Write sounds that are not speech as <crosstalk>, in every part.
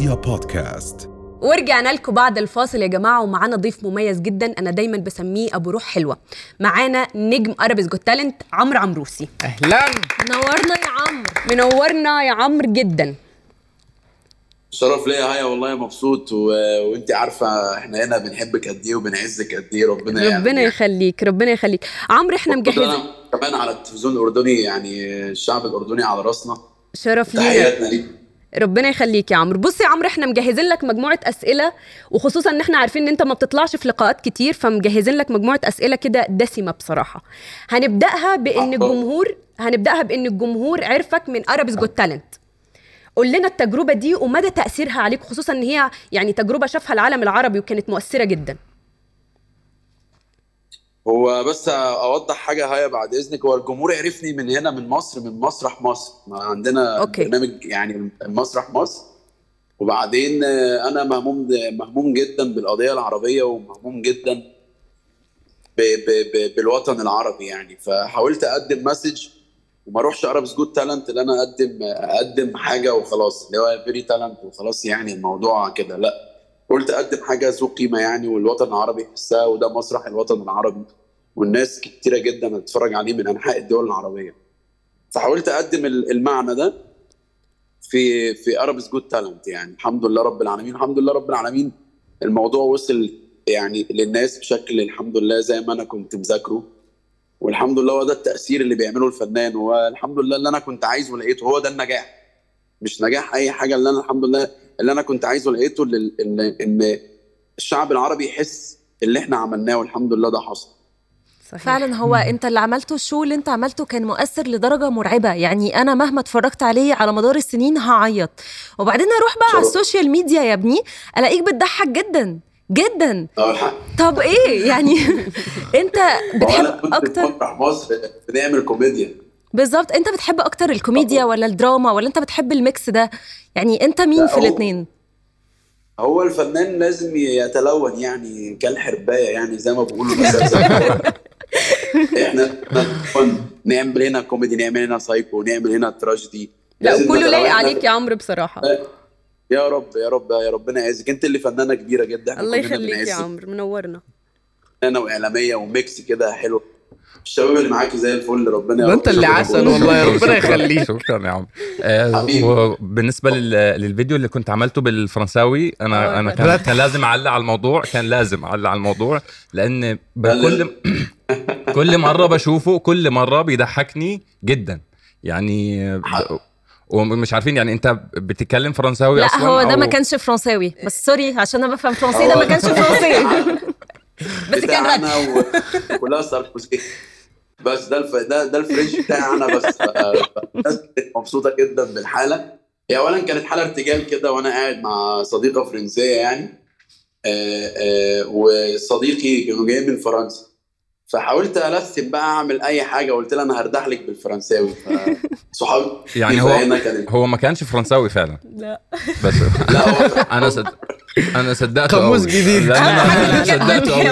رؤيا بودكاست. ورجعنا لكم بعد الفاصل يا جماعة ومعانا ضيف مميز جدا أنا دايما بسميه أبو روح حلوة. معانا نجم Arabs Got Talent عمرو عمروسي. أهلا. منورنا يا عمرو. منورنا يا عمرو جدا. شرف ليا هيا والله مبسوط و... وأنت عارفة إحنا هنا بنحبك قد إيه وبنعزك قد إيه ربنا يعني ربنا يخليك ربنا يخليك. عمرو إحنا مجهزين. كمان على التلفزيون الأردني يعني الشعب الأردني على راسنا. شرف لينا تحياتنا ليك. ربنا يخليك يا عمرو. بص يا عمرو إحنا مجهزين لك مجموعة أسئلة وخصوصا إن إحنا عارفين إن أنت ما بتطلعش في لقاءات كتير فمجهزين لك مجموعة أسئلة كده دسمة بصراحة. هنبدأها بإن الجمهور هنبدأها بإن الجمهور عرفك من Arabs Got Talent قول لنا التجربة دي ومدى تأثيرها عليك خصوصا إن هي يعني تجربة شافها العالم العربي وكانت مؤثرة جدا. هو بس أوضح حاجة هيا بعد إذنك هو الجمهور عرفني من هنا من مصر من مسرح مصر. ما عندنا okay. برنامج يعني مسرح مصر. وبعدين أنا مهموم مهموم جدا بالقضية العربية ومهموم جدا ب ب ب بالوطن العربي يعني. فحاولت أقدم message وما اروحش Arabs Got Talent اللي أنا أقدم أقدم حاجة وخلاص اللي هو very talent وخلاص يعني الموضوع كده. لا. قلت أقدم حاجة ذو قيمة يعني والوطن العربي يحسها وده مسرح الوطن العربي. والناس كتيرة جدا هتتفرج عليه من أنحاء الدول العربية. فحاولت أقدم ال- المعنى ده في في ارابس جود تالنت يعني. الحمد لله رب العالمين. الحمد لله رب العالمين. الموضوع وصل يعني للناس بشكل الحمد لله زي ما أنا كنت مذاكره. والحمد لله هو ده التأثير اللي بيعمله الفنان. والحمد لله اللي أنا كنت عايزه لقيته هو ده النجاح. مش نجاح أي حاجة. اللي أنا الحمد لله اللي أنا كنت عايزه لقيته لل- ان إن الشعب العربي يحس اللي إحنا عملناه والحمد لله ده حصل. صحيح. فعلا هو أنت اللي عملته ال show اللي أنت عملته كان مؤثر لدرجة مرعبة. يعني أنا مهما اتفرجت عليه على مدار السنين هعيط. وبعدين أروح بقى على. ال social media يا ابني ألاقيك بتضحك جدا جدا. آه الحق. طب إيه؟ يعني <laughs> أنت بتحب أكتر؟ مصر بنعمل كوميديا. بالظبط. انت بتحب أكتر الكوميديا ولا الدراما ولا انت بتحب ال mix ده؟ يعني انت مين في الاثنين هو الفنان لازم يتلون يعني كالحرباية يعني زي ما بيقولوا. <laughs> إحنا نعمل هنا كوميدي نعمل هنا سايكو نعمل هنا تراجيدي. لا نتلون. لايق عليك يا عمرو بصراحة. يا رب يا رب يا ربنا يعزك. انت اللي فنانة كبيرة جدا الله يخليك يا. عمرو منورنا. فنانة وإعلامية و mix كده حلو. الشباب اللي معاكي زي الفل ربنا يا ده رب انت اللي عسل. والله <laughs> ربنا يخليك. شكرا يا عم. آه حبيبي. وبالنسبه لل- للفيديو اللي كنت عملته بالفرنساوي آه، أنا أنا كان, كان لازم أعلق على الموضوع كان لازم أعلق على الموضوع لأن بكل <laughs> كل مرة بشوفه كل مرة بيضحكني جدا. يعني ومش عارفين يعني أنت بتتكلم فرنساوي لا أصلا هو ده أو- ما كانش فرنساوي. بس سوري عشان أنا بفهم فرنسي ده ما كانش فرنسي. <laughs> بس كان رد. كلها ساركوزي بس ده الف... ده ده الفرنش بتاعي أنا بس. ف- فالناس كانت مبسوطة جدا بالحالة. هي اولا كانت حالة ارتجال كده وأنا قاعد مع صديقة فرنسية يعني. آه، آه، وصديقي كانوا جايين من فرنسا. فحاولت الثم بقى أعمل أي حاجة قلت لها أنا هردح لك بالفرنساوي. فصحابي يعني هو هو ما كانش فرنساوي فعلا. لا. بس لا هو أنا صد... أنا صدقته قاموس. جديد. لا أنا أنا صدقته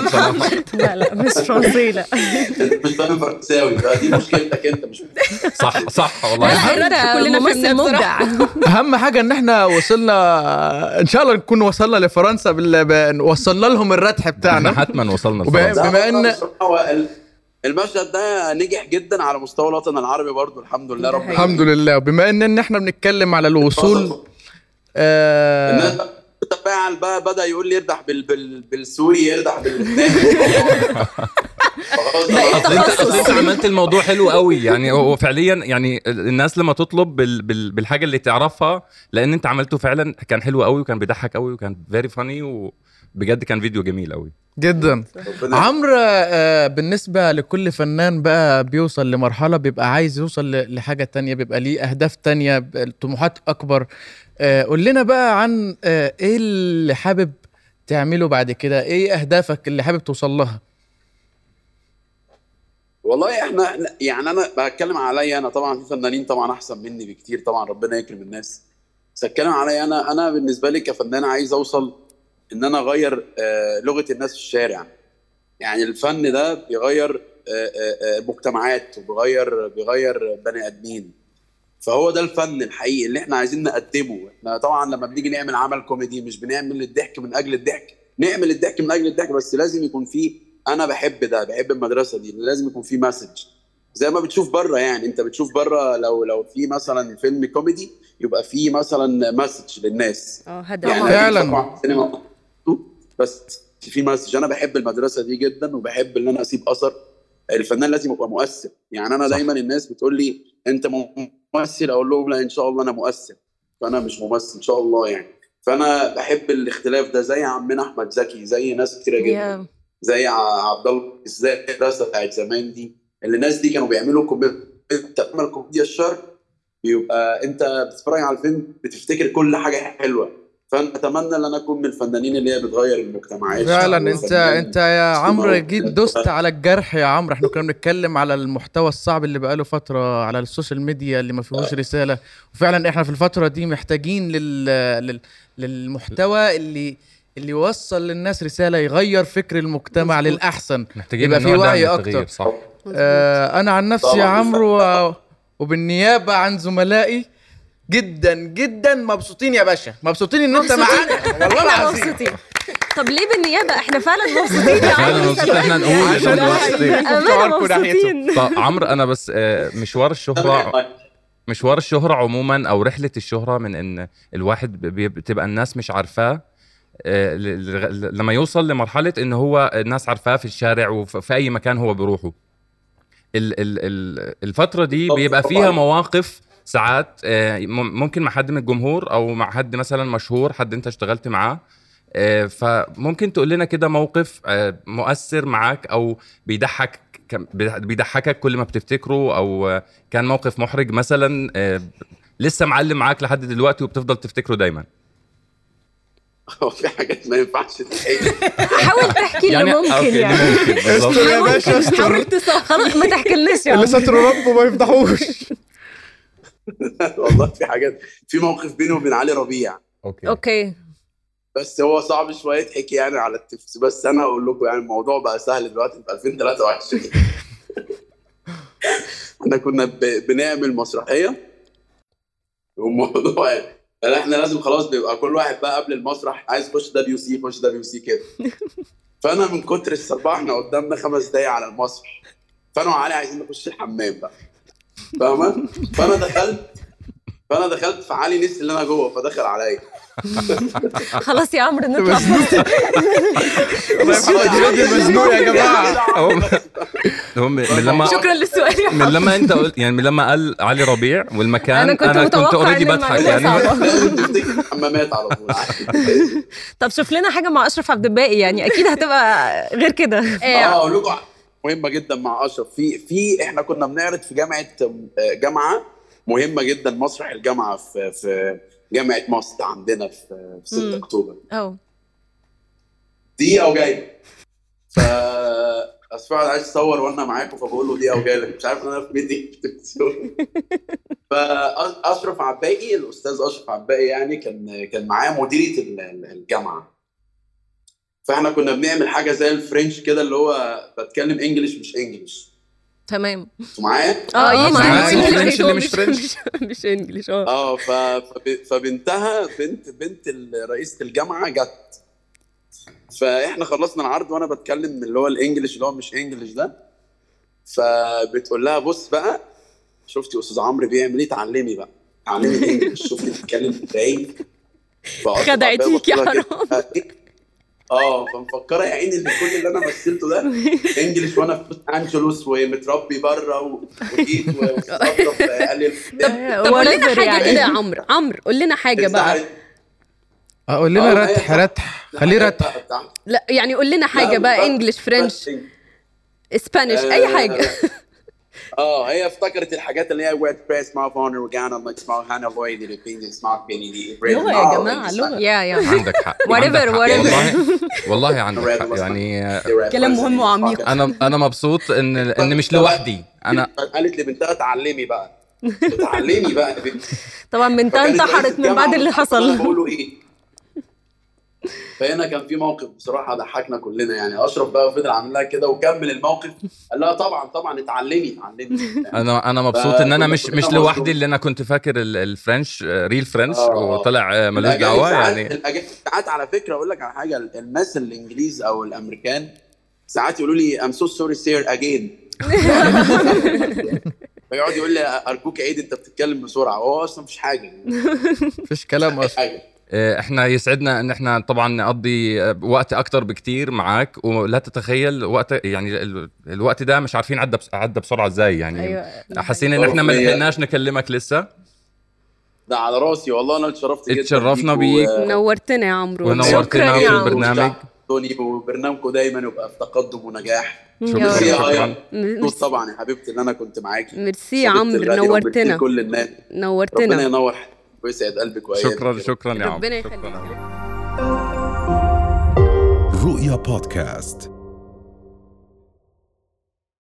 لا لا مش انت مش فاهم فرنساوي فدي مشكلتك أنت مش صح صح والله. كلنا ممثل مبدع. أهم حاجة إن إحنا وصلنا إن شاء الله نكون وصلنا لفرنسا بال... وصلنا لهم الردح بتاعنا. حتما وصلنا لفرنسا. بما ال- المشهد ده نجح جدا على مستوى الوطن العربي برضو الحمد لله رب الحمد لله. وبما إن إن إحنا بنتكلم على الوصول آه الناس تفاعل بقى بدأ يقول لي يردح بال... بال... بالسوري يردح <laughs> اصل أنت. اصل أنت عملت الموضوع حلو قوي. يعني هو فعليا يعني الناس لما تطلب بال بال بالحاجة اللي تعرفها لأن أنت عملته فعلا كان حلو قوي وكان بيضحك قوي وكان فيري فاني وبجد كان فيديو جميل قوي جدا. عمرو آه بالنسبة لكل فنان بقى بيوصل لمرحلة بيبقى عايز يوصل ل- لحاجة تانية بيبقى ليه أهداف تانية ب- طموحات أكبر. آه قول لنا بقى عن آه إيه اللي حابب تعمله بعد كده؟ إيه أهدافك اللي حابب توصل لها؟ والله إحنا إحنا- يعني أنا بتكلم عليا أنا طبعا في فنانين طبعا أحسن مني بكتير طبعا ربنا يكرم الناس. بس اتكلم عليا أنا أنا بالنسبة لي كفنان عايز أوصل إن أنا أغير آه، لغة الناس في الشارع. يعني الفن ده بيغير آه، آه، مجتمعات وبيغير بيغير بني آدمين. فهو ده الفن الحقيقي اللي إحنا عايزين نقدمه. إحنا طبعا لما بنيجي نعمل عمل كوميدي مش بنعمل الضحك من أجل الضحك. نعمل الضحك من أجل الضحك بس لازم يكون فيه أنا بحب ده بحب المدرسة دي لازم يكون فيه message زي ما بتشوف بره يعني أنت بتشوف بره لو لو في مثلا فيلم كوميدي يبقى فيه مثلا message للناس. آه هدف. يعني فعلاً. بس في message أنا بحب المدرسة دي جدا وبحب إن أنا أسيب أثر الفنان لازم يبقى مؤثر. يعني أنا صح. دايما الناس بتقول لي أنت ممثل؟ أقول لهم لا إن شاء الله أنا مؤثر. فأنا مش ممثل إن شاء الله يعني. فأنا بحب الاختلاف ده زي عمنا أحمد زكي زي ناس كتيرة جدا. يا زي عبد الله إزاي المدرسة بتاعت زمان دي. اللي الناس دي كانوا بيعملوا كوميديا انت تعمل كوميديا الشر بيبقى أنت بتتفرج على الفيلم بتفتكر كل حاجة حلوة. فانا اتمنى ان أنا اكون من الفنانين اللي هي بتغير المجتمعات. فعلا انت انت يا عمرو جيت دوست على الجرح يا عمرو. إحنا كنا بنتكلم على المحتوى الصعب اللي بقاله فترة على ال social media اللي ما فيهوش رسالة. وفعلا إحنا في الفترة دي محتاجين لل... لل... للمحتوى اللي اللي يوصل للناس رسالة يغير فكر المجتمع مظبوط. للأحسن. محتاجين يبقى في وعي. التغيير، صح. آه أنا عن نفسي يا. عمرو و- وبالنيابة عن زملائي جدا جدا مبسوطين يا باشا. مبسوطين إن أنت معانا. والله إحنا العظيم. مبسوطين. طب ليه بالنيابة؟ إحنا فعلا <laughs> مبسوطين. يا فعلا عمرو مبسوط إحنا نقول عشان مبسوطين. مبسوطين. <laughs> طب عمرو أنا بس آه، مشوار الشهرة مشوار الشهرة عموما أو رحلة الشهرة من إن الواحد بتبقى الناس مش عارفاه آه، لما يوصل لمرحلة إن هو الناس عارفاه في الشارع وفي أي مكان هو بيروحه. ال- ال- ال- الفترة دي بيبقى. فيها مواقف ساعات آه، مم- ممكن مع حد من الجمهور أو مع حد مثلا مشهور حد أنت اشتغلت معاه آه، فممكن تقول لنا كده موقف آه، مؤثر معاك أو بيضحك كم- بيضحكك كل ما بتفتكره أو كان موقف محرج مثلا لسه معلم معاك لحد دلوقتي وبتفضل تفتكره دايما؟ <laughs> هو في حاجات ما ينفعش تتحكي حاول تحكي اللي يعني اللي ممكن بالظبط. استر يا باشا استر حاول خلاص ما تحكيلناش يا اللي عمرو ستر ربه ما يفضحوش. <laughs> والله في حاجات في موقف بيني وبين علي ربيع. okay. okay. بس هو صعب شوية يتحكي يعني على التلفزيون بس أنا هقول لكم يعني الموضوع بقى سهل دلوقتي في 2023 <laughs> إحنا كنا ب- بنعمل مسرحية. والموضوع <laughs> يعني إحنا لازم خلاص بيبقى كل واحد بقى قبل المسرح عايز يخش WC يخش WC كده. فأنا من كتر الصربعه إحنا قدامنا خمس دقايق على المسرح. فأنا وعلي عايزين نخش الحمام بقى. فاهمة؟ فأنا دخلت فأنا دخلت فعلي نسي اللي أنا جوه فدخل عليا. خلاص يا عمرو نطلع. مزنوق. <laughs> يا جماعة. <laughs> هم هم من لما شكرا للسؤال. يا من لما أنت قلت يعني من لما قال علي ربيع والمكان أنا كنت متوقع اوريدي إن بضحك يعني. <laughs> الحمامات على طول. طب شوف لنا حاجة مع أشرف عبد الباقي يعني أكيد هتبقى غير كده. آه أقول لكم مهمة جدا مع أشرف. في في إحنا كنا بنعرض في جامعة آه، جامعة مهمة جدا مسرح الجامعة في في جامعة مصر عندنا في في 6 مم. أكتوبر. آه دقيقه وجاي ف أسف عايز اصور وأنا معاكم فبقول له دقيقه وجاي لك مش عارف ان أنا في meeting <laughs> في التلفزيون فاشرف عبد الباقي الأستاذ أشرف عباقي يعني كان كان معاه مديرية ال- ال- الجامعة. فاحنا كنا بنعمل حاجة زي ال French كده اللي هو بتكلم English مش English تمام. أنتوا معايا؟ آه آه نقول ال <laughs> French English. اللي مش French. مش English <laughs> آه. آه. فبنتها بنت بنت رئيسة الجامعة جت. فاحنا خلصنا العرض وأنا بتكلم اللي هو الإنجليش اللي هو مش انجليش ده. فبتقول لها بص بقى شفتي أستاذ عمرو بيعمل إيه؟ تعلمي بقى. تعلمي الانجليش شوفي بتتكلم إزاي. خدعتيك يا حرام. آه فمفكرة يا عيني إن كل اللي أنا مثلته ده إنجليش وأنا في لوس أنجلوس ومتربي بره و- وجيت واستظرف قال لي طب قول لنا حاجة يعني. كده يا عمرو. عمرو قول لنا حاجة بقى. أقول لنا آه، رتح. رتح. خليه رتح. لا يعني قول لنا حاجة بقى انجلش فرنش اسبانيش أي حاجة. آه هي افتكرت الحاجات اللي هي ويت بريس ما فون وجانا ما اسمها هانا لويد اللي اسمها بيني دي لغة يا جماعة، لغة. يا يا عندك حق Whatever, عندك حق. whatever. والله والله <laughs> عندك حق. يعني <laughs> كلام مهم وعميق. أنا أنا مبسوط إن <laughs> ان مش لوحدي. أنا قالت لبنتها تعلمي بقى. تعلمي بقى طبعا بنتها انتحرت من بعد اللي حصل. بقول له إيه؟ فهنا كان في موقف بصراحة ضحكنا كلنا يعني. أشرف بقى فضل عامل لها كده وكمل الموقف. قال لها طبعا طبعا اتعلمي اتعلمي. أنا أنا مبسوط إن أنا مش مش لوحدي اللي أنا كنت فاكر ال- الفرنش آه، ريل فرنش آه. وطلع آه، ملوش دعوة يعني. ساعات على فكرة أقول لك على حاجة الناس الإنجليز أو الأمريكان ساعات يقولوا لي I'm so sorry sir again فيقعد يقول لي ارجوك عيد انت بتتكلم بسرعة. هو أصلا مفيش حاجة. مفيش كلام أصلا. حاجة. آه، إحنا يسعدنا إن إحنا طبعا نقضي آه، وقت أكتر بكتير معاك ولا تتخيل وقت يعني ال- الوقت ده مش عارفين عدى عدى بسرعة إزاي يعني أيوه حاسين إن إحنا ما لحقناش نكلمك لسه؟ ده على راسي والله أنا اتشرفت جدا اتشرفنا بيك. و- نورتنا يا عمرو. ونورتنا شكراً في يا عمرو. البرنامج. توني وبرنامجكم دايما يبقى في تقدم ونجاح. شكراً. مبسوط طبعا يا حبيبتي إن أنا كنت معاكي. ميرسي يا عمرو نورتنا. كل الناس. ربنا نورتنا ينور ويسعد قلبك وايامك شكرا. شكرا يا عمرو ربنا شكراً. يخليك رؤيا بودكاست